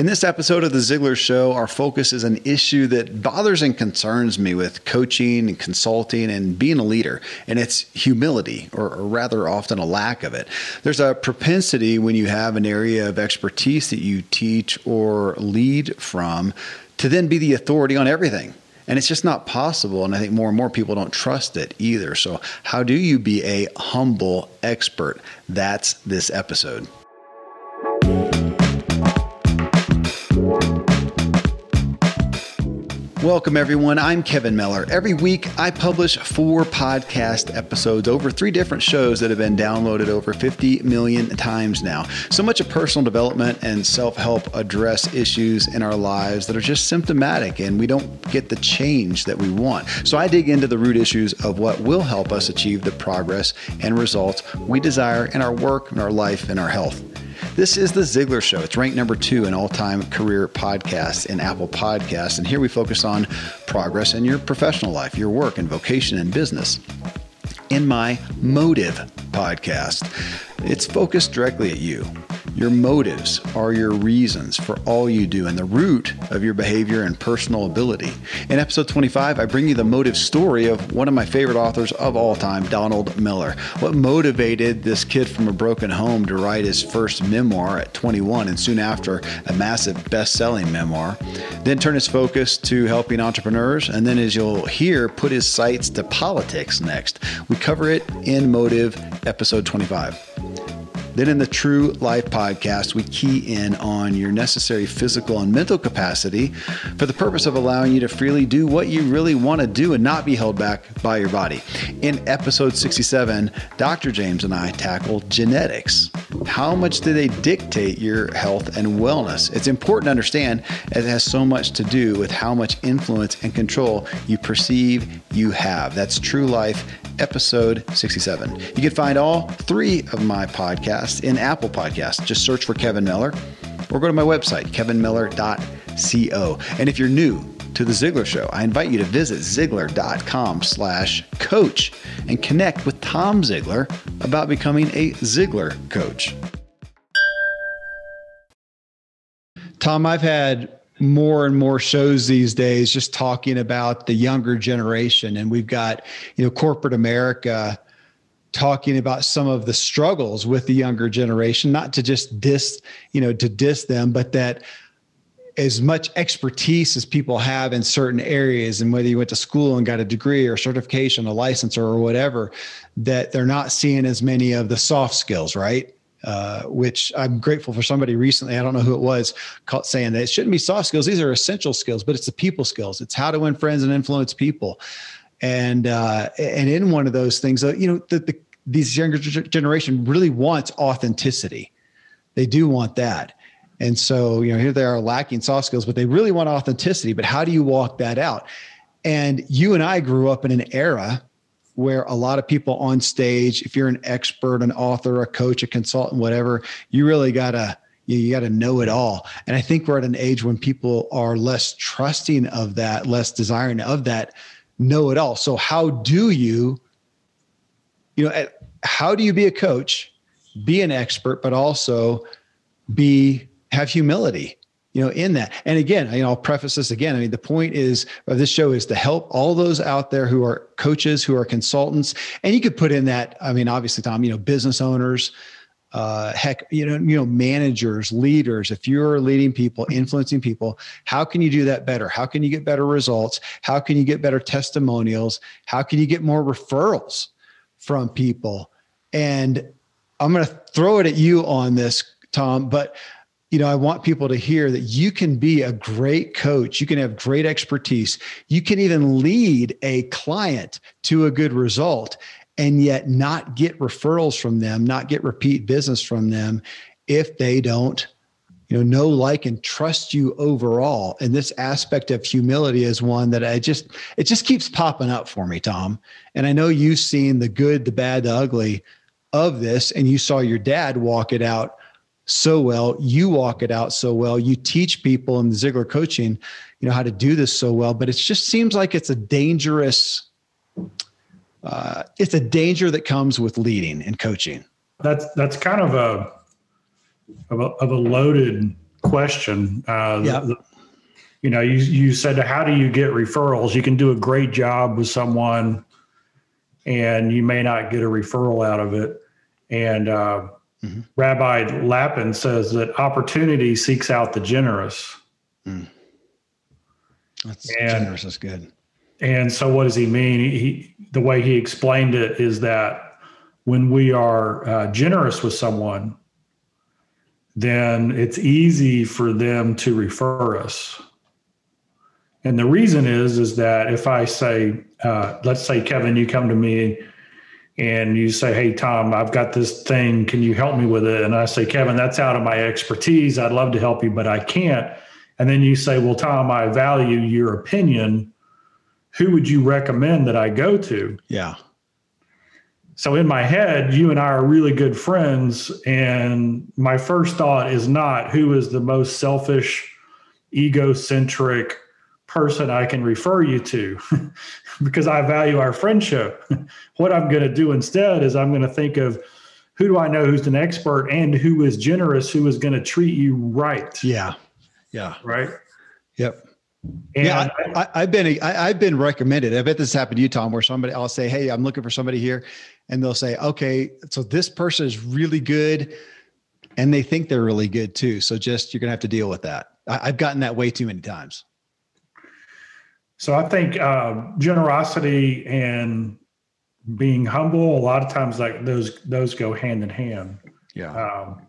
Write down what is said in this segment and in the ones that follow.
In this episode of The Ziglar Show, our focus is an issue that bothers and concerns me with coaching and consulting and being a leader, and it's humility, or, or, rather often a lack of it. There's a propensity when you have an area of expertise that you teach or lead from to then be the authority on everything. And it's just not possible. And I think more and more people don't trust it either. So, how do you be a humble expert? That's this episode. Welcome, everyone. I'm Kevin Miller. Every week, I publish four podcast episodes over three different shows that have been downloaded over 50 million times now. So much of personal development and self help address issues in our lives that are just symptomatic and we don't get the change that we want. So I dig into the root issues of what will help us achieve the progress and results we desire in our work, in our life, and our health. This is The Ziglar Show. It's ranked number two in all time career podcasts in Apple Podcasts. And here we focus on progress in your professional life, your work and vocation and business. In my Motive podcast, it's focused directly at you. Your motives are your reasons for all you do and the root of your behavior and personal ability. In episode 25, I bring you the motive story of one of my favorite authors of all time, Donald Miller. What motivated this kid from a broken home to write his first memoir at 21 and soon after a massive best selling memoir, then turn his focus to helping entrepreneurs, and then, as you'll hear, put his sights to politics next. We cover it in Motive, episode 25. Then in the True Life podcast, we key in on your necessary physical and mental capacity for the purpose of allowing you to freely do what you really want to do and not be held back by your body. In episode 67, Dr. James and I tackle genetics. How much do they dictate your health and wellness? It's important to understand as it has so much to do with how much influence and control you perceive you have. That's True Life episode 67. You can find all three of my podcasts in Apple Podcasts. Just search for Kevin Miller or go to my website, kevinmiller.co. And if you're new to the Ziglar Show, I invite you to visit ziglar.com slash coach and connect with Tom Ziglar about becoming a Ziglar coach. Tom, I've had more and more shows these days just talking about the younger generation and we've got you know corporate america talking about some of the struggles with the younger generation not to just diss you know to diss them but that as much expertise as people have in certain areas and whether you went to school and got a degree or certification a license or whatever that they're not seeing as many of the soft skills right uh, which I'm grateful for somebody recently. I don't know who it was called, saying that it shouldn't be soft skills. These are essential skills, but it's the people skills. It's how to win friends and influence people. And uh, and in one of those things, uh, you know, the, the these younger generation really wants authenticity. They do want that. And so, you know, here they are lacking soft skills, but they really want authenticity. But how do you walk that out? And you and I grew up in an era where a lot of people on stage, if you're an expert, an author, a coach, a consultant, whatever, you really gotta you, got to know it all. And I think we're at an age when people are less trusting of that, less desiring of that, know it all. So how do you, you know, how do you be a coach, be an expert, but also be have humility? you know in that and again you know i'll preface this again i mean the point is of this show is to help all those out there who are coaches who are consultants and you could put in that i mean obviously tom you know business owners uh, heck you know you know managers leaders if you're leading people influencing people how can you do that better? How can you get better results? How can you get better testimonials? How can you get more referrals from people? And i'm going to throw it at you on this tom but you know, I want people to hear that you can be a great coach. You can have great expertise. You can even lead a client to a good result and yet not get referrals from them, not get repeat business from them if they don't you know know like and trust you overall and this aspect of humility is one that i just it just keeps popping up for me tom and i know you've seen the good the bad the ugly of this and you saw your dad walk it out so well. You walk it out so well. You teach people in the Ziglar coaching, you know, how to do this so well. But it just seems like it's a dangerous, uh, it's a danger that comes with leading and coaching. That's that's kind of a of a, of a loaded question. Uh, yeah. The, you know, you, you said, how do you get referrals? You can do a great job with someone and you may not get a referral out of it. And uh, mm-hmm. Rabbi Lapin says that opportunity seeks out the generous. Mm. That's and, generous. That's good. And so, what does he mean? He, the way he explained it is that when we are uh, generous with someone, then it's easy for them to refer us. And the reason is is that if I say, uh, let's say Kevin, you come to me and you say, "Hey Tom, I've got this thing. Can you help me with it?" And I say, "Kevin, that's out of my expertise. I'd love to help you, but I can't." And then you say, "Well, Tom, I value your opinion. Who would you recommend that I go to?" Yeah. So in my head, you and I are really good friends, and my first thought is not who is the most selfish, egocentric person I can refer you to because I value our friendship. what I'm going to do instead is I'm going to think of who do I know who's an expert and who is generous, who is going to treat you right. Yeah. Yeah. Right. Yep. And yeah, I, have been I, have been recommended. I bet this happened to you, Tom, where somebody I'll say, "Hey, I'm looking for somebody here," and they'll say, "Okay, so this person is really good," and they think they're really good too. So just you're gonna have to deal with that. I, have gotten that way too many times. So I think uh, generosity and being humble, a lot of times like those those go hand in hand. Yeah. Um,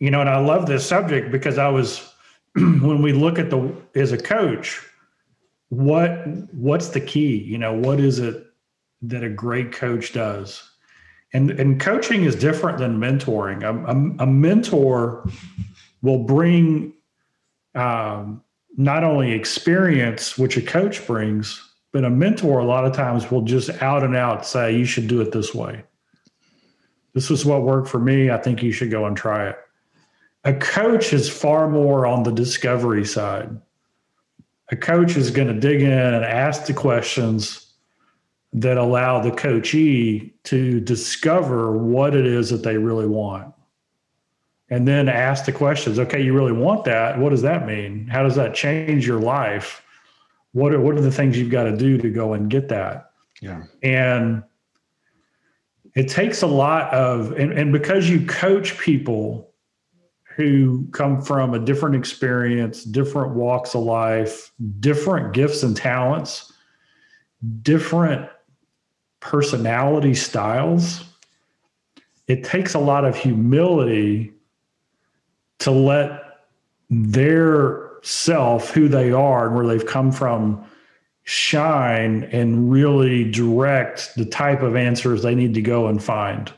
you know, and I love this subject because I was when we look at the as a coach, what what's the key? You know, what is it that a great coach does? And and coaching is different than mentoring. A, a, a mentor will bring um, not only experience, which a coach brings, but a mentor a lot of times will just out and out say, you should do it this way. This is what worked for me. I think you should go and try it. A coach is far more on the discovery side. A coach is going to dig in and ask the questions that allow the coachee to discover what it is that they really want. And then ask the questions okay you really want that? What does that mean? How does that change your life? What are, what are the things you've got to do to go and get that? Yeah. And it takes a lot of and, and because you coach people who come from a different experience different walks of life different gifts and talents different personality styles it takes a lot of humility to let their self, who they are and where they've come from, shine and really direct the type of answers they need to go and find.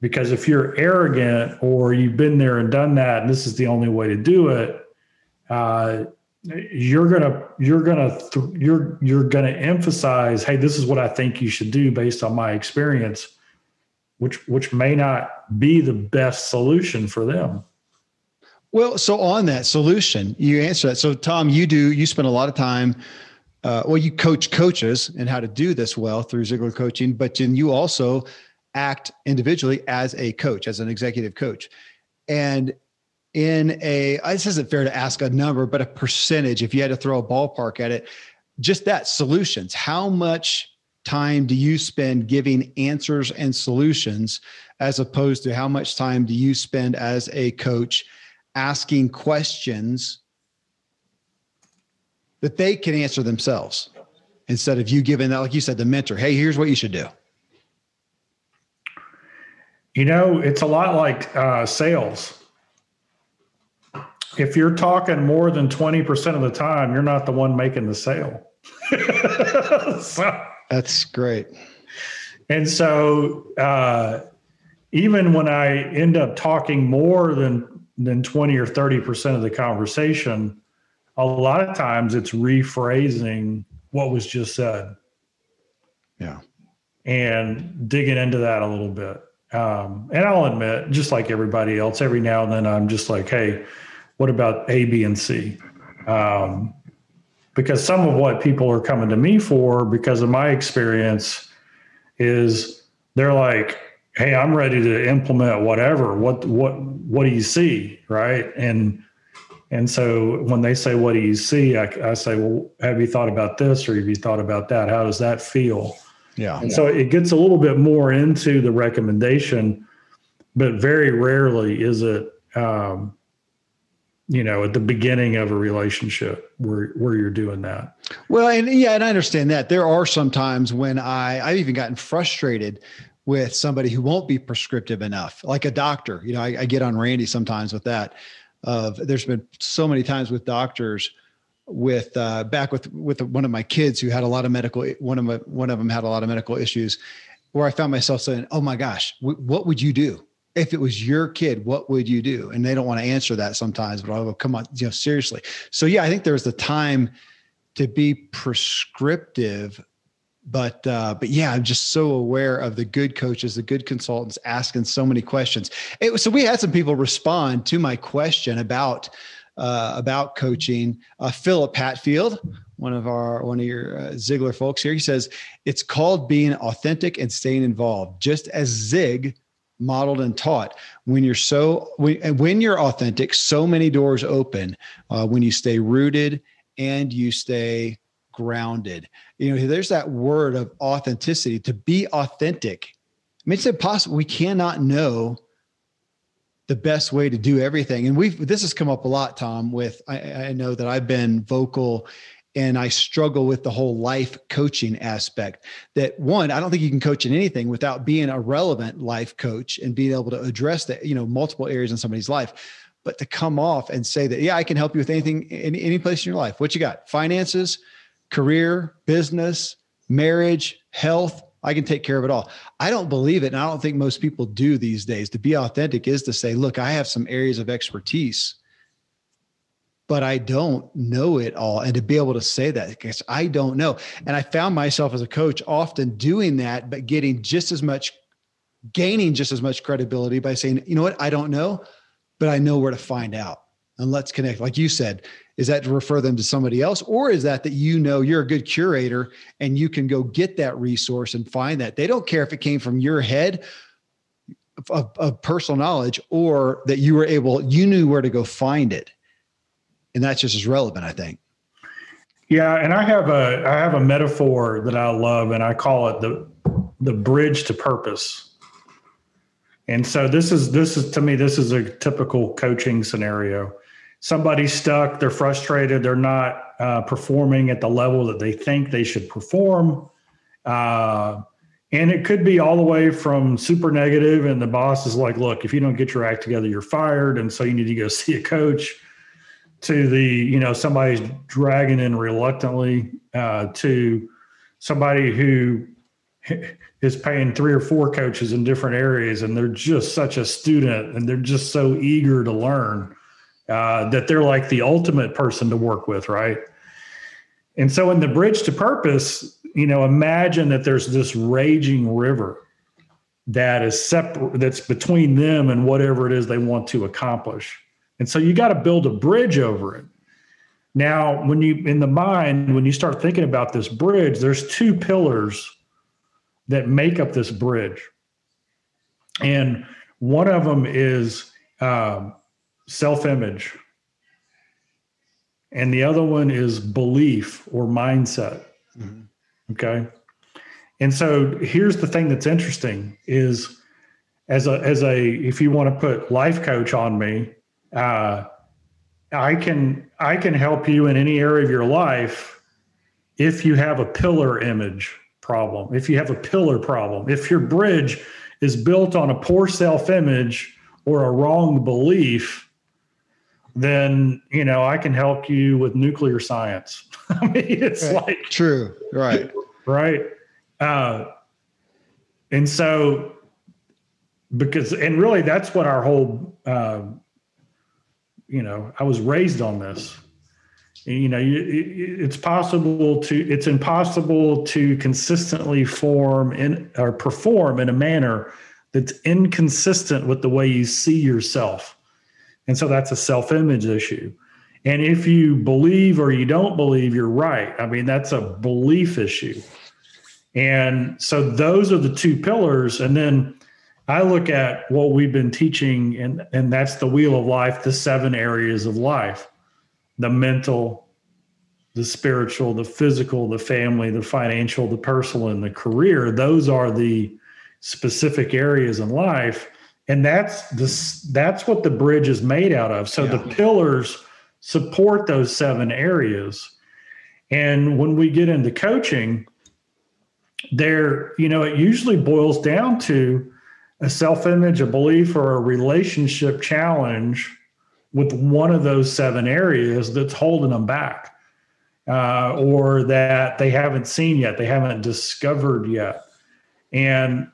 Because if you're arrogant or you've been there and done that, and this is the only way to do it, uh, you're gonna you're gonna th- you're you're gonna emphasize, hey, this is what I think you should do based on my experience which which may not be the best solution for them. Well, so on that solution, you answer that. So Tom, you do you spend a lot of time. Uh, well, you coach coaches and how to do this well through Ziglar coaching, but then you also act individually as a coach, as an executive coach. And in a, this isn't fair to ask a number, but a percentage, if you had to throw a ballpark at it, just that solutions, how much time do you spend giving answers and solutions as opposed to how much time do you spend as a coach asking questions that they can answer themselves instead of you giving that like you said the mentor hey here's what you should do you know it's a lot like uh, sales if you're talking more than 20% of the time you're not the one making the sale so that's great. And so, uh, even when I end up talking more than than 20 or 30 percent of the conversation, a lot of times it's rephrasing what was just said. Yeah. And digging into that a little bit. Um, and I'll admit, just like everybody else, every now and then I'm just like, hey, what about A, B, and C? Um, because some of what people are coming to me for because of my experience is they're like hey i'm ready to implement whatever. What what what do you see? Right? And and so when they say what do you see? I, I say well have you thought about this or have you thought about that? How does that feel yeah. And so it gets a little bit more into the recommendation but very rarely is it um, you know at the beginning of a relationship where where you're doing that. Well and yeah and i understand that. There are some times when i i've even gotten frustrated with somebody who won't be prescriptive enough like a doctor. You know i, I get on randy sometimes with that of there's been so many times with doctors with uh, back with with one of my kids who had a lot of medical one of my, one of them had a lot of medical issues where i found myself saying oh my gosh w- what would you do if it was your kid, what would you do? And they don't want to answer that sometimes, but I'll go, come on, you know, seriously. So yeah, I think there's the time to be prescriptive, but uh, but yeah, I'm just so aware of the good coaches, the good consultants asking so many questions. It, so we had some people respond to my question about uh, about coaching. Uh, Philip Hatfield, one of our one of your uh, Ziglar folks here, he says it's called being authentic and staying involved, just as Zig modeled and taught. When you're so when, when you're authentic so many doors open uh, when you stay rooted and you stay grounded. You know there's that word of authenticity. To be authentic I mean, it's impossible. We cannot know the best way to do everything and we've this has come up a lot tom with i, I know that i've been vocal and I struggle with the whole life coaching aspect. That one, I don't think you can coach in anything without being a relevant life coach and being able to address that, you know, multiple areas in somebody's life. But to come off and say that, yeah, I can help you with anything, any, any place in your life. What you got? Finances, career, business, marriage, health. I can take care of it all. I don't believe it. And I don't think most people do these days. To be authentic is to say, look, I have some areas of expertise but I don't know it all. And to be able to say that, because I don't know. And I found myself as a coach often doing that, but getting just as much, gaining just as much credibility by saying, you know what, I don't know, but I know where to find out. And let's connect. Like you said, is that to refer them to somebody else? Or is that that you know you're a good curator and you can go get that resource and find that? They don't care if it came from your head of, of personal knowledge or that you were able, you knew where to go find it and that's just as relevant, I think. Yeah, and I have a I have a metaphor that I love, and I call it the the bridge to purpose. And so this is this is to me this is a typical coaching scenario. Somebody's stuck, they're frustrated, they're not uh, performing at the level that they think they should perform. Uh, and it could be all the way from super negative, and the boss is like, "Look, if you don't get your act together, you're fired," and so you need to go see a coach to the you know somebody's dragging in reluctantly uh, to somebody who is paying three or four coaches in different areas and they're just such a student and they're just so eager to learn uh, that they're like the ultimate person to work with right and so in the bridge to purpose you know imagine that there's this raging river that is separate that's between them and whatever it is they want to accomplish and so you got to build a bridge over it. Now, when you in the mind, when you start thinking about this bridge, there's two pillars that make up this bridge. And one of them is um, self image, and the other one is belief or mindset. Mm-hmm. Okay. And so here's the thing that's interesting is as a as a if you want to put life coach on me, uh, I can I can help you in any area of your life if you have a pillar image problem, if you have a pillar problem, if your bridge is built on a poor self-image or a wrong belief, then you know I can help you with nuclear science. I mean, it's right. like true, right, right, uh, and so because and really that's what our whole uh, you know, I was raised on this. You know, it's possible to, it's impossible to consistently form in or perform in a manner that's inconsistent with the way you see yourself. And so that's a self image issue. And if you believe or you don't believe, you're right. I mean, that's a belief issue. And so those are the two pillars. And then I look at what we've been teaching, and, and that's the wheel of life, the seven areas of life the mental, the spiritual, the physical, the family, the financial, the personal, and the career. Those are the specific areas in life. And that's this that's what the bridge is made out of. So yeah. the pillars support those seven areas. And when we get into coaching, there, you know, it usually boils down to a self image, a belief, or a relationship challenge with one of those seven areas that's holding them back uh, or that they haven't seen yet, they haven't discovered yet. And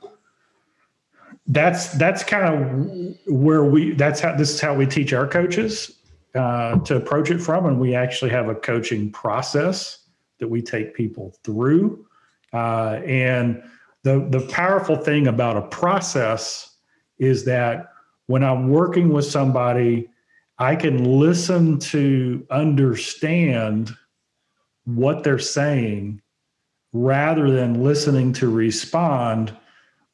that's that's kind of where we that's how this is how we teach our coaches uh, to approach it from. And we actually have a coaching process that we take people through. Uh, and the the powerful thing about a process is that when I'm working with somebody, I can listen to understand what they're saying rather than listening to respond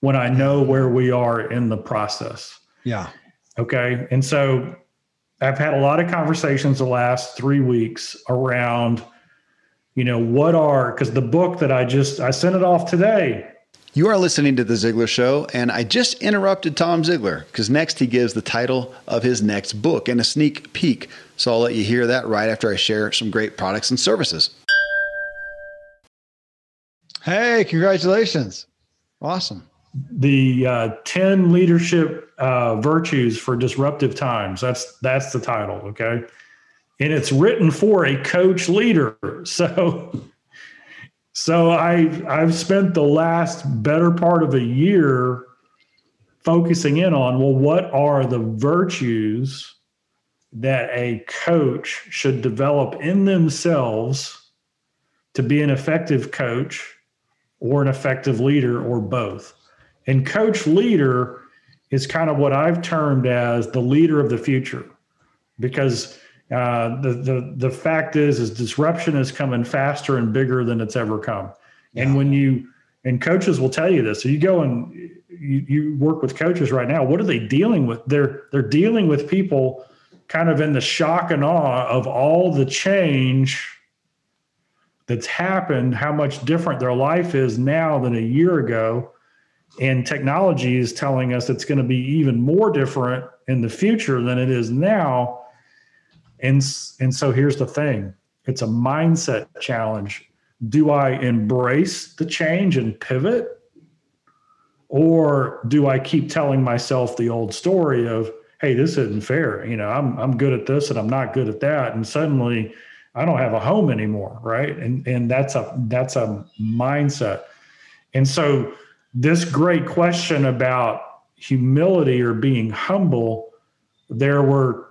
when I know where we are in the process. Yeah. Okay. And so I've had a lot of conversations the last three weeks around you know what are because the book that i just i sent it off today you are listening to the Ziglar Show, and I just interrupted Tom Ziglar because next he gives the title of his next book and a sneak peek. So I'll let you hear that right after I share some great products and services. Hey, congratulations! Awesome. The uh, ten leadership uh, virtues for disruptive times. That's that's the title. Okay and it's written for a coach leader. So, so I've I've spent the last better part of a year focusing in on well, what are the virtues that a coach should develop in themselves to be an effective coach or an effective leader or both. And coach leader is kind of what I've termed as the leader of the future because uh, the the the fact is is disruption is coming faster and bigger than it's ever come. Yeah. And when you and coaches will tell you this. So you go and you, you work with coaches right now. What are they dealing with? They're they're dealing with people kind of in the shock and awe of all the change that's happened, how much different their life is now than a year ago. And technology is telling us it's going to be even more different in the future than it is now and, and so here's the thing it's a mindset challenge. Do I embrace the change and pivot? Or do I keep telling myself the old story of, hey, this isn't fair. You know, I'm I'm good at this and I'm not good at that. And suddenly I don't have a home anymore. Right. And and that's a that's a mindset. And so this great question about humility or being humble, there were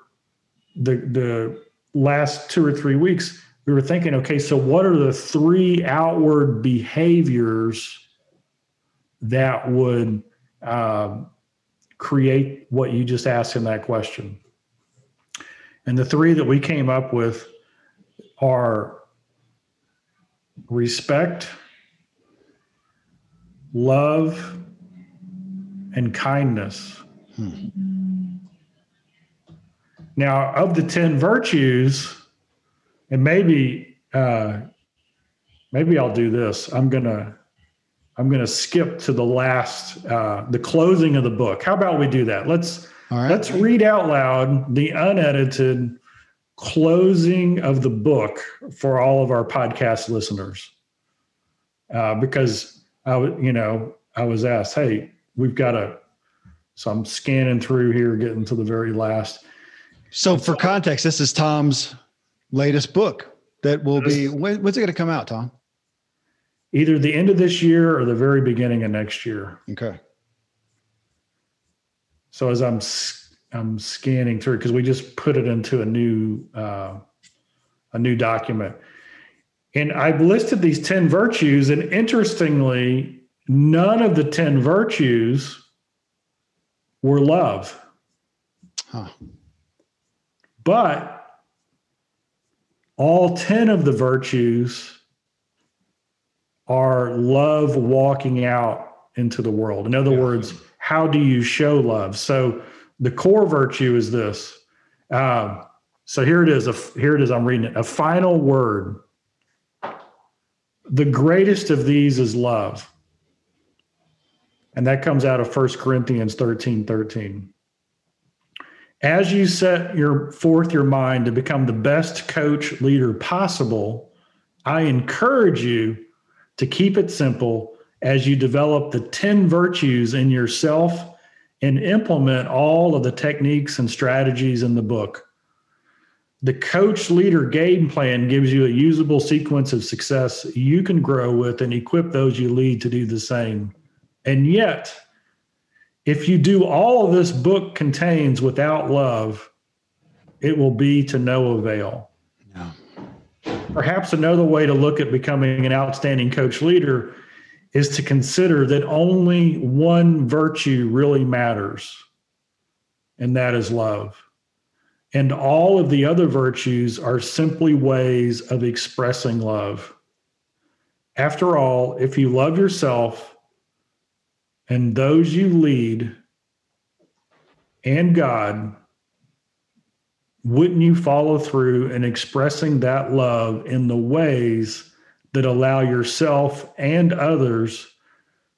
the the last two or three weeks, we were thinking, okay, so what are the three outward behaviors that would um, create what you just asked in that question? And the three that we came up with are respect, love, and kindness. Hmm. Now, of the 10 virtues, and maybe uh, maybe I'll do this. I'm gonna I'm gonna skip to the last uh, the closing of the book. How about we do that? Let's let's read out loud the unedited closing of the book for all of our podcast listeners. Uh, because I was, you know, I was asked, hey, we've got a so I'm scanning through here, getting to the very last. So, for context, this is Tom's latest book that will be. When, when's it going to come out, Tom? Either the end of this year or the very beginning of next year. Okay. So as I'm I'm scanning through because we just put it into a new uh, a new document, and I've listed these ten virtues, and interestingly, none of the ten virtues were love. Huh. But all 10 of the virtues are love walking out into the world. In other yeah. words, how do you show love? So the core virtue is this. Um, so here it is. A, here it is. I'm reading it. A final word. The greatest of these is love. And that comes out of 1 Corinthians 13 13. As you set your forth your mind to become the best coach leader possible, I encourage you to keep it simple as you develop the 10 virtues in yourself and implement all of the techniques and strategies in the book. The coach leader game plan gives you a usable sequence of success you can grow with and equip those you lead to do the same. And yet, if you do all this book contains without love, it will be to no avail. No. Perhaps another way to look at becoming an outstanding coach leader is to consider that only one virtue really matters, and that is love. And all of the other virtues are simply ways of expressing love. After all, if you love yourself and those you lead and God, wouldn't you follow through in expressing that love in the ways that allow yourself and others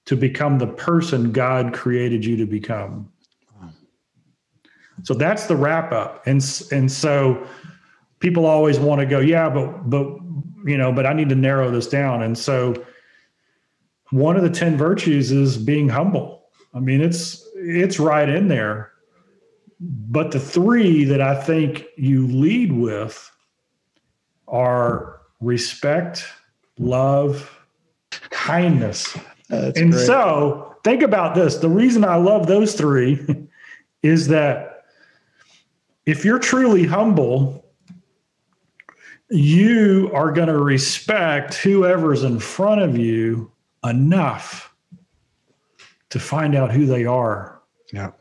to become the person God created you to become. So that's the wrap up. And and so people always want to go, yeah, but but you know, but I need to narrow this down. And so one of the 10 virtues is being humble. I mean, it's it's right in there. But the three that I think you lead with are respect, love, kindness. And great. so think about this. The reason I love those three is that if you're truly humble, you are going to respect whoever's in front of you enough to find out who they are. Yeah.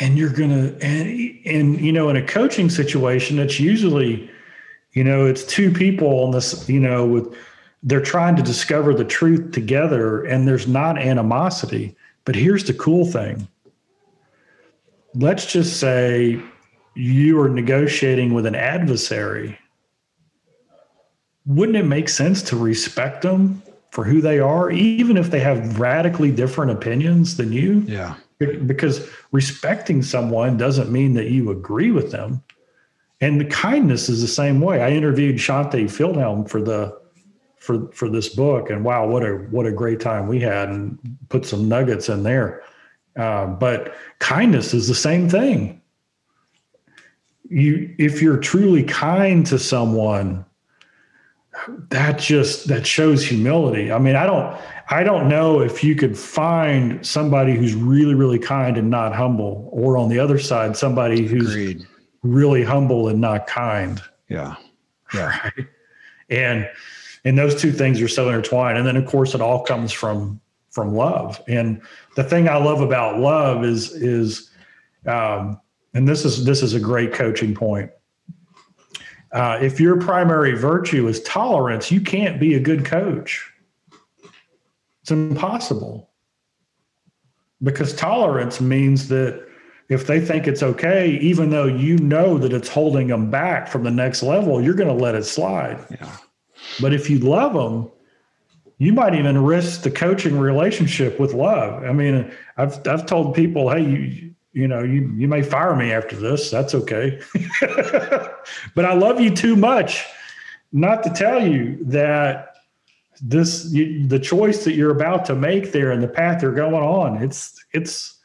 And you're going to, and, and, you know, in a coaching situation, it's usually, you know, it's two people on this, you know, with they're trying to discover the truth together and there's not animosity. But here's the cool thing. Let's just say you are negotiating with an adversary. Wouldn't it make sense to respect them for who they are, even if they have radically different opinions than you? Yeah. Because respecting someone doesn't mean that you agree with them. And the kindness is the same way. I interviewed Shaunti Feldhahn for the for for this book, and wow, what a what a great time we had, and put some nuggets in there. Uh, but kindness is the same thing. You, if you're truly kind to someone, that just that shows humility. I mean, I don't I don't know if you could find somebody who's really really kind and not humble, or on the other side, somebody who's Agreed really humble and not kind. Yeah. Yeah. Right? And and those two things are so intertwined. And then of course it all comes from from love. And the thing I love about love is is um, and this is this is a great coaching point. Uh, if your primary virtue is tolerance, you can't be a good coach. It's impossible because tolerance means that if they think it's okay, even though you know that it's holding them back from the next level, you're going to let it slide. Yeah. But if you love them, you might even risk the coaching relationship with love. I mean, I've I've told people, hey, you you know, you you may fire me after this. That's okay. but I love you too much not to tell you that this you, the choice that you're about to make there and the path you're going on, it's it's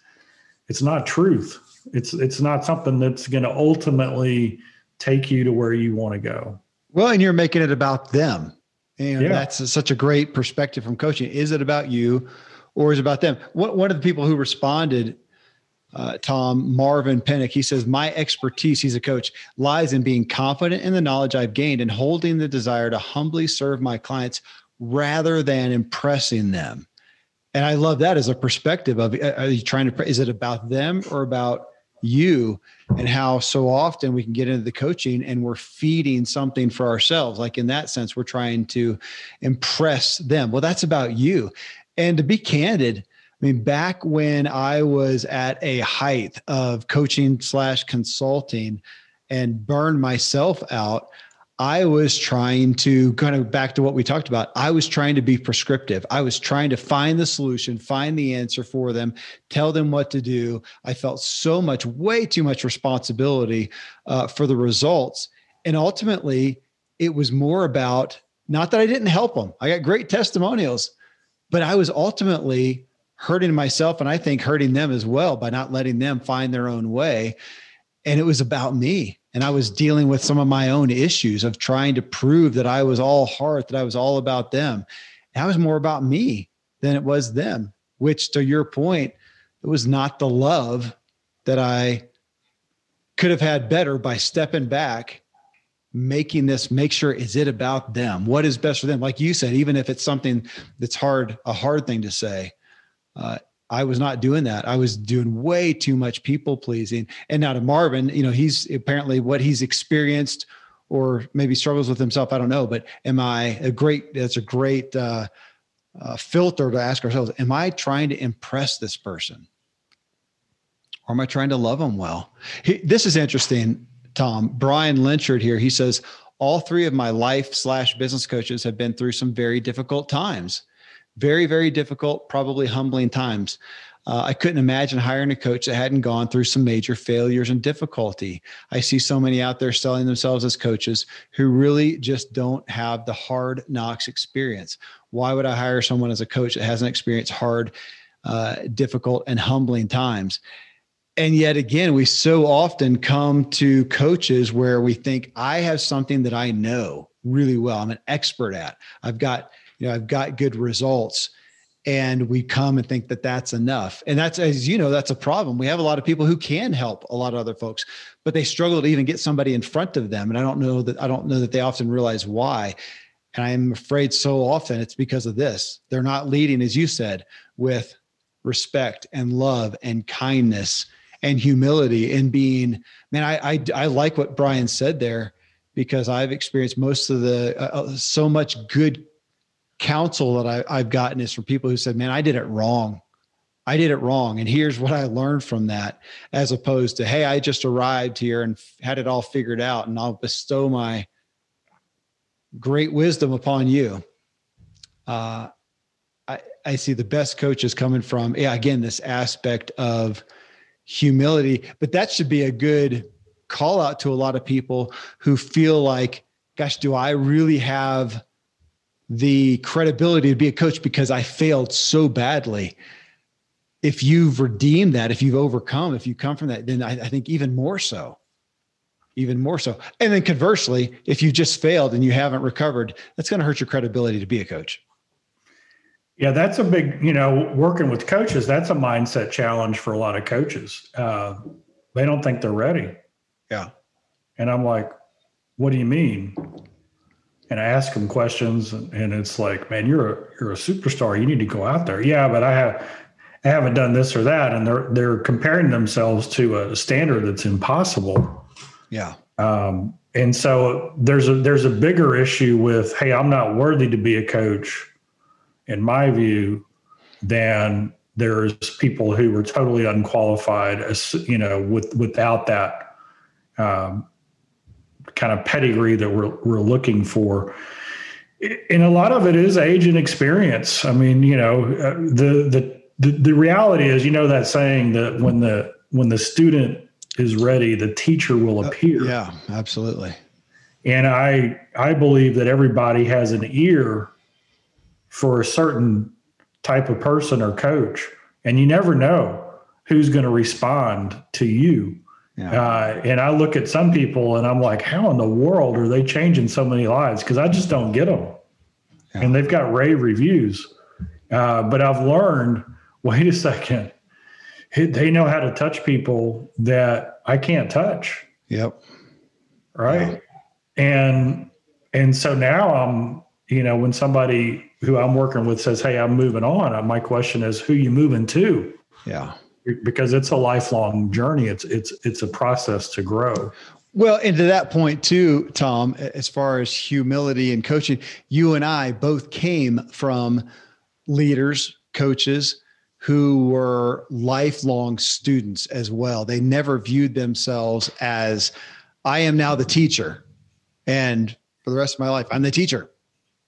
it's not truth. It's it's not something that's going to ultimately take you to where you want to go. Well, and you're making it about them. And yeah. that's such a great perspective from coaching. Is it about you or is it about them? What, One of the people who responded, uh, Tom, Marvin Pennick, he says, My expertise, he's a coach, lies in being confident in the knowledge I've gained and holding the desire to humbly serve my clients rather than impressing them and I love that as a perspective of uh, are you trying to is it about them or about you and how so often we can get into the coaching and we're feeding something for ourselves. Like in that sense we're trying to impress them. Well that's about you. And to be candid I mean, back when I was at a height of coaching slash consulting and burned myself out, I was trying to kind of back to what we talked about. I was trying to be prescriptive. I was trying to find the solution, find the answer for them, tell them what to do. I felt so much, way too much responsibility uh, for the results. And ultimately, it was more about not that I didn't help them. I got great testimonials, but I was ultimately hurting myself and I think hurting them as well by not letting them find their own way. And it was about me and I was dealing with some of my own issues of trying to prove that I was all heart, that I was all about them. That was more about me than it was them, which to your point, it was not the love that I could have had better by stepping back, making this make sure is it about them? What is best for them? Like you said, even if it's something that's hard, a hard thing to say, uh, I was not doing that. I was doing way too much people pleasing. And now to Marvin, you know, he's apparently what he's experienced or maybe struggles with himself. I don't know, but am I a great, that's a great uh, uh, filter to ask ourselves, am I trying to impress this person? Or am I trying to love them well? He, this is interesting, Tom. Brian Lynchard here, he says, all three of my life slash business coaches have been through some very difficult times very, very difficult, probably humbling times. Uh, I couldn't imagine hiring a coach that hadn't gone through some major failures and difficulty. I see so many out there selling themselves as coaches who really just don't have the hard knocks experience. Why would I hire someone as a coach that hasn't experienced hard, uh, difficult, and humbling times? And yet again, we so often come to coaches where we think, I have something that I know really well, I'm an expert at. I've got know, I've got good results. And we come and think that that's enough. And that's, as you know, that's a problem. We have a lot of people who can help a lot of other folks, but they struggle to even get somebody in front of them. And I don't know that, I don't know that they often realize why. And I'm afraid so often it's because of this. They're not leading, as you said, with respect and love and kindness and humility and being, man, I, I, I like what Brian said there because I've experienced most of the, uh, uh so much good counsel that I, I've gotten is from people who said, man, I did it wrong. I did it wrong. And here's what I learned from that, as opposed to, hey, I just arrived here and had it all figured out, and I'll bestow my great wisdom upon you. Uh, I, I see the best coaches coming from, yeah, again, this aspect of humility, but that should be a good call out to a lot of people who feel like, gosh, do I really have the credibility to be a coach because I failed so badly. If you've redeemed that, if you've overcome, if you come from that, then I, I think even more so even more so. And then conversely, if you just failed and you haven't recovered, that's going to hurt your credibility to be a coach. Yeah, that's a big, you know, working with coaches, that's a mindset challenge for a lot of coaches. Uh, they don't think they're ready. Yeah. And I'm like, what do you mean? And I ask them questions, and it's like, man, you're a you're a superstar. You need to go out there. Yeah, but I have I haven't done this or that, and they're they're comparing themselves to a standard that's impossible. Yeah. Um, and so there's a there's a bigger issue with, hey, I'm not worthy to be a coach, in my view, than there's people who were totally unqualified, as you know, with without that um, kind of pedigree that we're we're looking for. And a lot of it is age and experience. I mean, you know, uh, the the the, the reality is, you know, that saying that when the when the student is ready, the teacher will uh, appear. Uh, yeah, absolutely. And I I believe that everybody has an ear for a certain type of person or coach, and you never know who's going to respond to you yeah. Uh, and I look at some people and I'm like, how in the world are they changing so many lives? Because I just don't get them. Yeah. And they've got rave reviews. Uh, but I've learned wait a second, they know how to touch people that I can't touch. Yep. Right. Yeah. And, and so now I'm, you know, when somebody who I'm working with says, Hey, I'm moving on, my question is, who you moving to? Yeah because it's a lifelong journey. It's it's it's a process to grow. Well, and to that point too, Tom, as far as humility and coaching, you and I both came from leaders, coaches who were lifelong students as well. They never viewed themselves as, I am now the teacher. And for the rest of my life, I'm the teacher.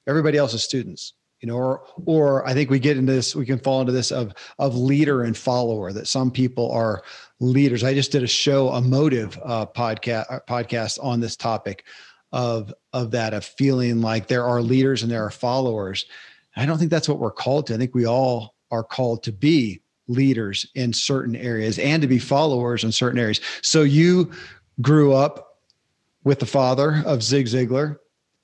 Everybody else is students. You know, or or I think we get into this, we can fall into this of of leader and follower, that some people are leaders. I just did a show, a motive uh, podcast uh, podcast on this topic of of that, of feeling like there are leaders and there are followers. I don't think that's what we're called to. I think we all are called to be leaders in certain areas and to be followers in certain areas. So you grew up with the father of Zig Ziglar,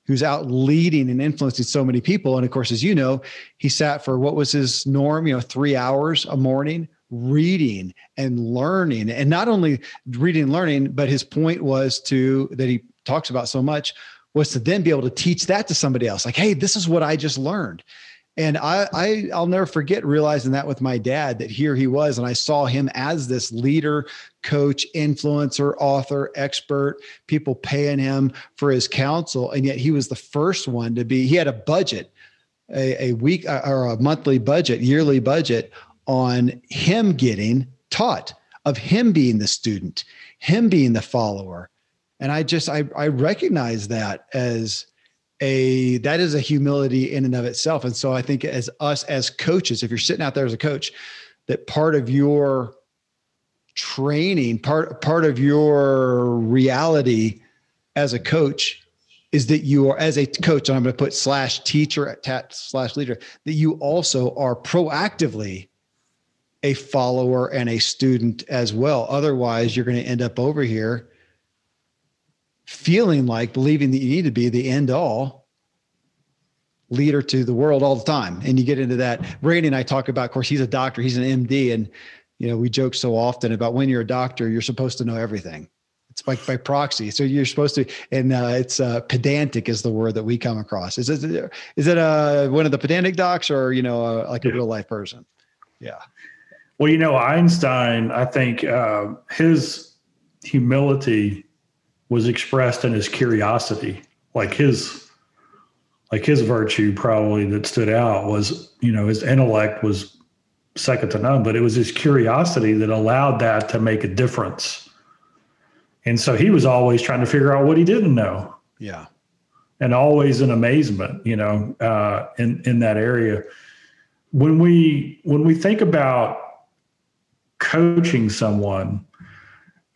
who's out leading and influencing so many people. And of course, as you know, he sat for what was his norm, you know, three hours a morning reading and learning. And not only reading and learning, but his point was to that he talks about so much was to then be able to teach that to somebody else. Like, hey, this is what I just learned and I, I i'll never forget realizing that with my dad that here he was and i saw him as this leader coach influencer author expert people paying him for his counsel and yet he was the first one to be he had a budget a, a week uh, or a monthly budget yearly budget on him getting taught of him being the student him being the follower. And i just i, I recognize that as a that is a humility in and of itself. And so i think as us as coaches if you're sitting out there as a coach that part of your training part part of your reality as a coach is that you are as a coach and i'm going to put slash teacher at slash leader that you also are proactively a follower and a student as well. Otherwise you're going to end up over here feeling like believing that you need to be the end all leader to the world all the time. And you get into that. Randy and I talk about, of course, he's a doctor, he's an MD. And, you know, we joke so often about when you're a doctor, you're supposed to know everything. It's like by proxy. So you're supposed to, and uh, it's uh, pedantic is the word that we come across. Is it, is it uh, one of the pedantic docs or, you know, uh, like a real life person? Yeah. Well, you know, Einstein, I think uh, his humility was expressed in his curiosity. Like his like his virtue probably that stood out was, you know, his intellect was second to none, but it was his curiosity that allowed that to make a difference. And so he was always trying to figure out what he didn't know. Yeah. And always in amazement, you know, uh, in in that area. When we when we think about coaching someone,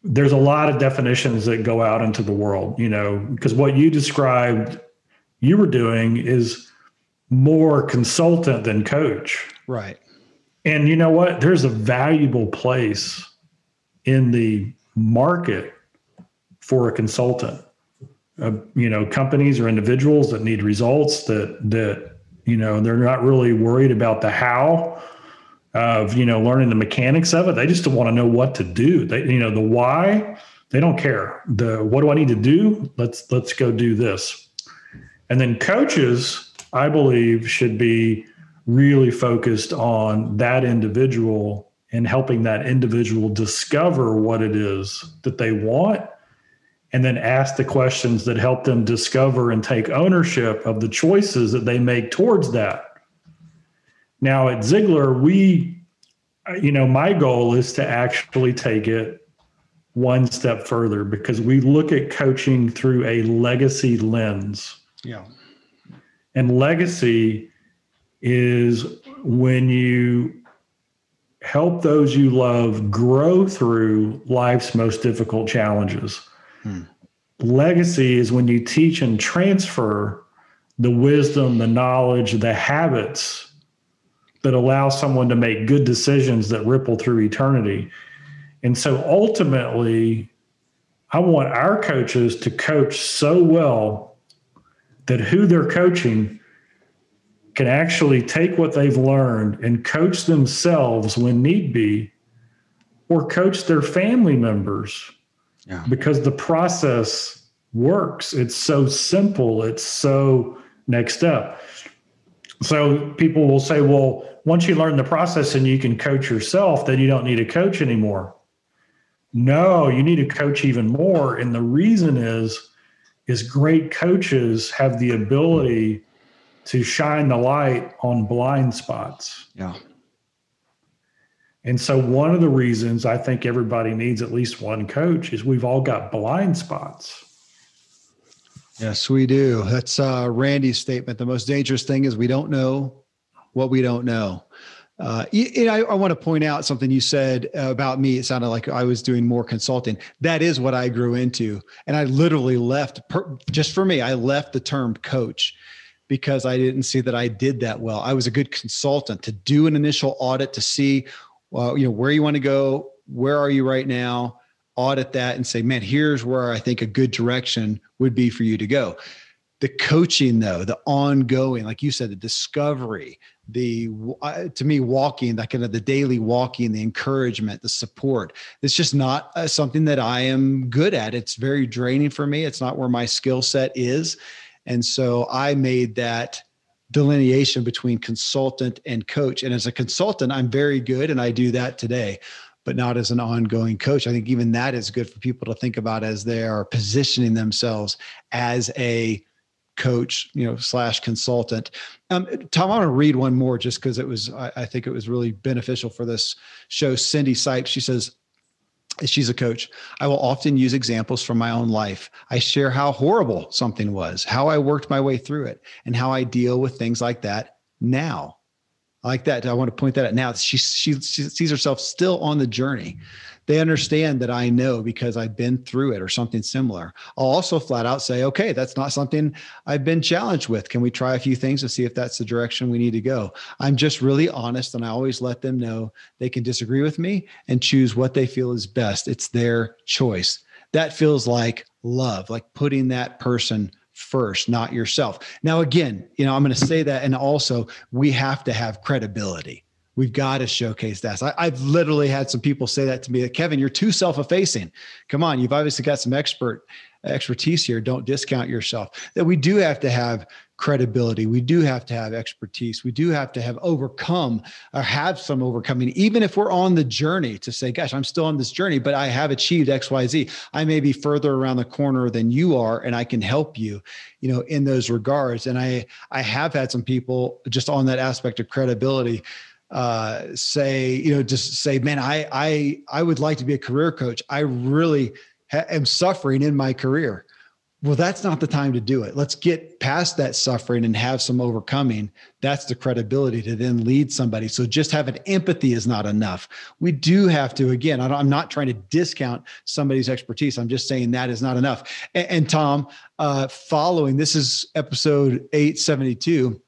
there's a lot of definitions that go out into the world, you know, because what you described you were doing is more consultant than coach. Right. And you know what? There's a valuable place in the market for a consultant. Uh, you know, companies or individuals that need results that that you know they're not really worried about the how of you know learning the mechanics of it. They just want to know what to do. They you know the why they don't care. The what do i need to do? Let's let's go do this. And then coaches i believe should be really focused on that individual and helping that individual discover what it is that they want and then ask the questions that help them discover and take ownership of the choices that they make towards that now at Ziglar, we, you know, my goal is to actually take it one step further because we look at coaching through a legacy lens. Yeah. And legacy is when you help those you love grow through life's most difficult challenges. Hmm. Legacy is when you teach and transfer the wisdom, the knowledge, the habits that allow someone to make good decisions that ripple through eternity. And so ultimately, I want our coaches to coach so well that who they're coaching can actually take what they've learned and coach themselves when need be, or coach their family members yeah. because the process works. It's so simple, it's so next step. So people will say, well, once you learn the process and you can coach yourself, then you don't need a coach anymore. No, you need a coach even more. And the reason is, is great coaches have the ability to shine the light on blind spots. Yeah. And so, one of the reasons I think everybody needs at least one coach is we've all got blind spots. Yes, we do. That's uh, Randy's statement. The most dangerous thing is we don't know what we don't know. Uh, I, I want to point out something you said about me. It sounded like I was doing more consulting. That is what I grew into. And I literally left, per, just for me, I left the term coach because I didn't see that I did that well. I was a good consultant to do an initial audit to see, well, you know, where you want to go, where are you right now, audit that and say, man, here's where I think a good direction would be for you to go. The coaching, though, the ongoing, like you said, the discovery, the uh, to me walking that kind of the daily walking the encouragement the support it's just not uh, something that i am good at. It's very draining for me. It's not where my skill set is. And so i made that delineation between consultant and coach. And as a consultant i'm very good and i do that today but not as an ongoing coach i think even that is good for people to think about as they are positioning themselves as a coach, you know, slash consultant. Um, Tom, I want to read one more just because it was, I, I, think it was really beneficial for this show. Cindy Sipes, she says, she's a coach. I will often use examples from my own life. I share how horrible something was, how I worked my way through it, and how I deal with things like that now. I like that. I want to point that out now. She, she, she sees herself still on the journey they understand that I know because I've been through it or something similar. I'll also flat out say, okay, that's not something I've been challenged with. Can we try a few things to see if that's the direction we need to go? I'm just really honest and I always let them know they can disagree with me and choose what they feel is best. It's their choice. That feels like love, like putting that person first, not yourself. Now, again, you know, I'm going to say that. And also, we have to have credibility we've got to showcase that. I, have literally had some people say that to me, Kevin, you're too self-effacing. Come on, you've obviously got some expert expertise here. Don't discount yourself. That we do have to have credibility. We do have to have expertise. We do have to have overcome or have some overcoming, even if we're on the journey to say, gosh, I'm still on this journey, but I have achieved XYZ. I may be further around the corner than you are, and I can help you, you know, in those regards. And I I have had some people just on that aspect of credibility uh, say, you know, just say, man, I I I would like to be a career coach. I really am suffering in my career. Well, that's not the time to do it. Let's get past that suffering and have some overcoming. That's the credibility to then lead somebody. So just having empathy is not enough. We do have to, again, I am not trying to discount somebody's expertise. I'm just saying that is not enough. And, and Tom, uh, following this is episode 872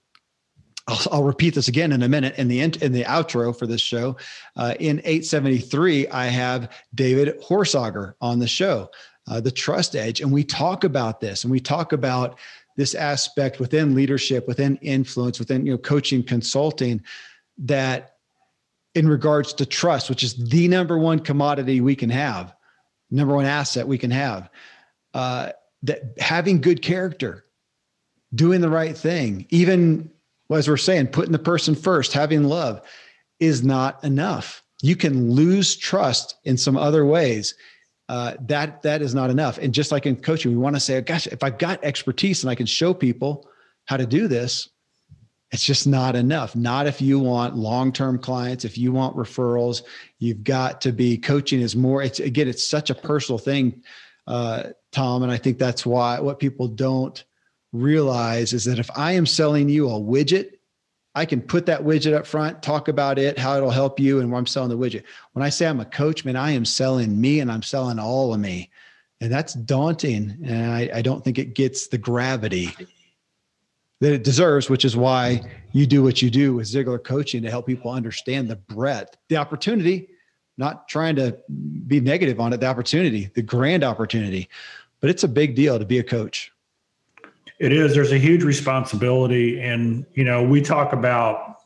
I'll, I'll, repeat this again in a minute in the in the outro for this show. Uh, in 873, I have David Horsager on the show, uh, the Trust Edge, and we talk about this, and we talk about this aspect within leadership, within influence, within you know coaching, consulting, that in regards to trust, which is the number one commodity we can have, number one asset we can have, uh, that having good character, doing the right thing, even well, as we're saying, putting the person first, having love is not enough. You can lose trust in some other ways. Uh, that that is not enough. And just like in coaching, we want to say, "Gosh, if I've got expertise and I can show people how to do this, it's just not enough. Not if you want long-term clients, if you want referrals, you've got to be coaching is more. It's again, it's such a personal thing, uh, Tom, and I think that's why what people don't realize is that if I am selling you a widget, I can put that widget up front, talk about it, how it'll help you, and I'm selling the widget. When I say I'm a coach, man, I am selling me and I'm selling all of me. And that's daunting. And I, I don't think it gets the gravity that it deserves, which is why you do what you do with Ziglar coaching to help people understand the breadth, the opportunity, not trying to be negative on it, the opportunity, the grand opportunity. But it's a big deal to be a coach. It is. There's a huge responsibility, and you know, we talk about,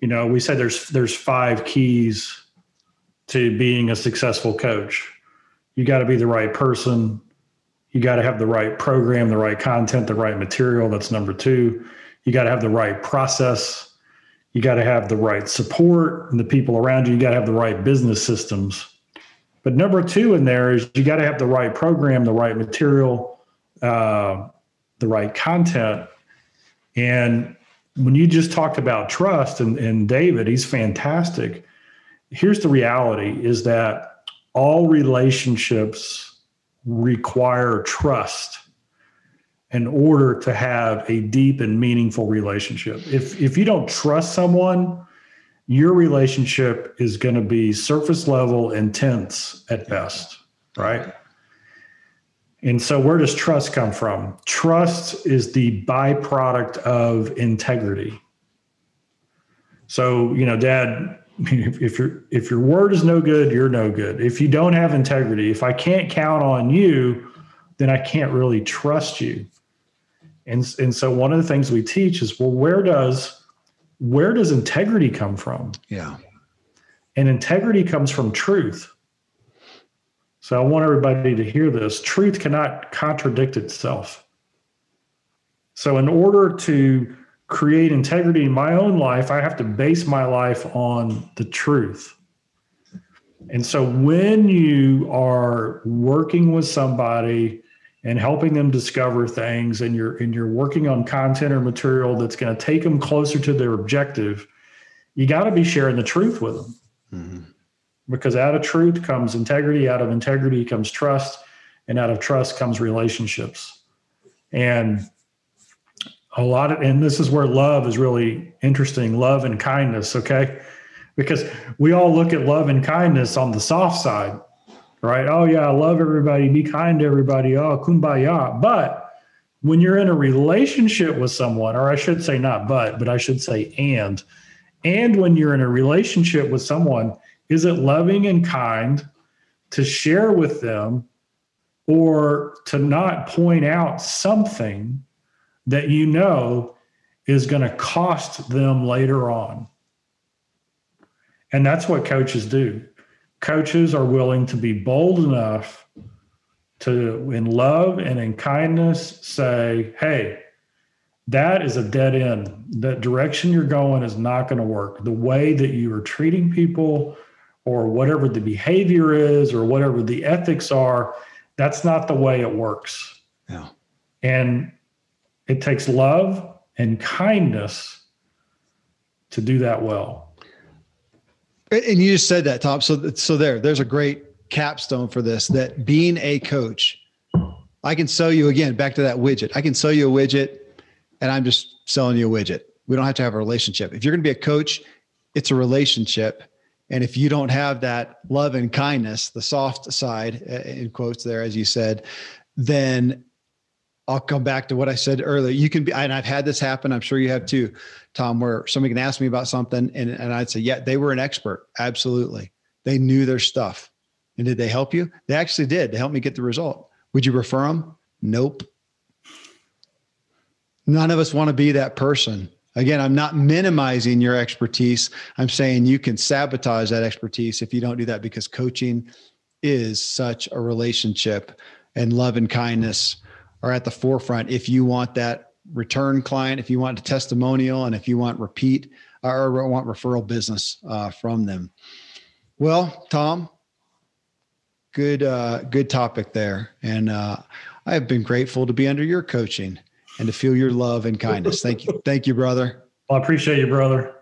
you know, we say there's there's five keys to being a successful coach. You got to be the right person. You got to have the right program, the right content, the right material. That's number two. You got to have the right process. You got to have the right support and the people around you. You got to have the right business systems. But number two in there is you got to have the right program, the right material, uh, the right content. And when you just talked about trust and, and David, he's fantastic. here's the reality is that all relationships require trust in order to have a deep and meaningful relationship. If if you don't trust someone, your relationship is going to be surface level intense at best, right? And so where does trust come from? Trust is the byproduct of integrity. So, you know, dad, if, if your if your word is no good, you're no good. If you don't have integrity, if I can't count on you, then I can't really trust you. And, and so one of the things we teach is well, where does where does integrity come from? Yeah. And integrity comes from truth. So I want everybody to hear this. Truth cannot contradict itself. So in order to create integrity in my own life, I have to base my life on the truth. And so when you are working with somebody and helping them discover things and you're and you're working on content or material that's going to take them closer to their objective, you got to be sharing the truth with them. Mm-hmm. Because out of truth comes integrity, out of integrity comes trust, and out of trust comes relationships. And a lot of and this is where love is really interesting love and kindness okay? Because we all look at love and kindness on the soft side right? Oh yeah i love everybody be kind to everybody oh kumbaya. But when you're in a relationship with someone or i should say not but but i should say and and when you're in a relationship with someone is it loving and kind to share with them or to not point out something that you know is going to cost them later on. And that's what coaches do. Coaches are willing to be bold enough to, in love and in kindness, say, hey, that is a dead end. That direction you're going is not going to work. The way that you are treating people, or whatever the behavior is, or whatever the ethics are, that's not the way it works. Yeah. And it takes love and kindness to do that well. And you just said that, Tom. So, so there, there's a great capstone for this. That being a coach, I can sell you again back to that widget. I can sell you a widget, and I'm just selling you a widget. We don't have to have a relationship. If you're going to be a coach, it's a relationship. And if you don't have that love and kindness, the soft side uh, in quotes there, as you said, then I'll come back to what I said earlier. You can be, and I've had this happen. I'm sure you have too, Tom, where somebody can ask me about something and, and I'd say, yeah, they were an expert. Absolutely. They knew their stuff. And did they help you? They actually did. They helped me get the result. Would you refer them? Nope. None of us want to be that person. Again, I'm not minimizing your expertise. I'm saying you can sabotage that expertise if you don't do that because coaching is such a relationship and love and kindness are at the forefront if you want that return client, if you want a testimonial, and if you want repeat or want referral business uh, from them. Well, Tom, good uh, good topic there, and uh, I have been grateful to be under your coaching and to feel your love and kindness. Thank you, thank you, brother. Well, I appreciate you, brother.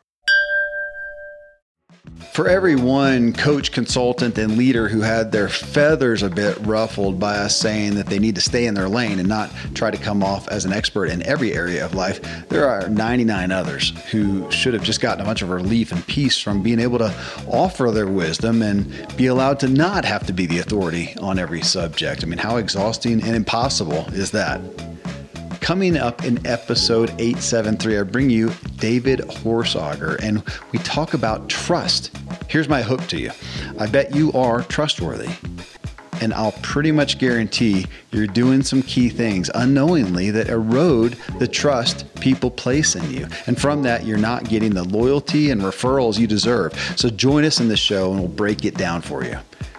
For every one coach, consultant, and leader who had their feathers a bit ruffled by us saying that they need to stay in their lane and not try to come off as an expert in every area of life, there are 99 others who should have just gotten a bunch of relief and peace from being able to offer their wisdom and be allowed to not have to be the authority on every subject. I mean, how exhausting and impossible is that? Coming up in episode 873, I bring you David Horsager and we talk about trust. Here's my hook to you I bet you are trustworthy. And I'll pretty much guarantee you're doing some key things unknowingly that erode the trust people place in you. And from that, you're not getting the loyalty and referrals you deserve. So join us in the show and we'll break it down for you.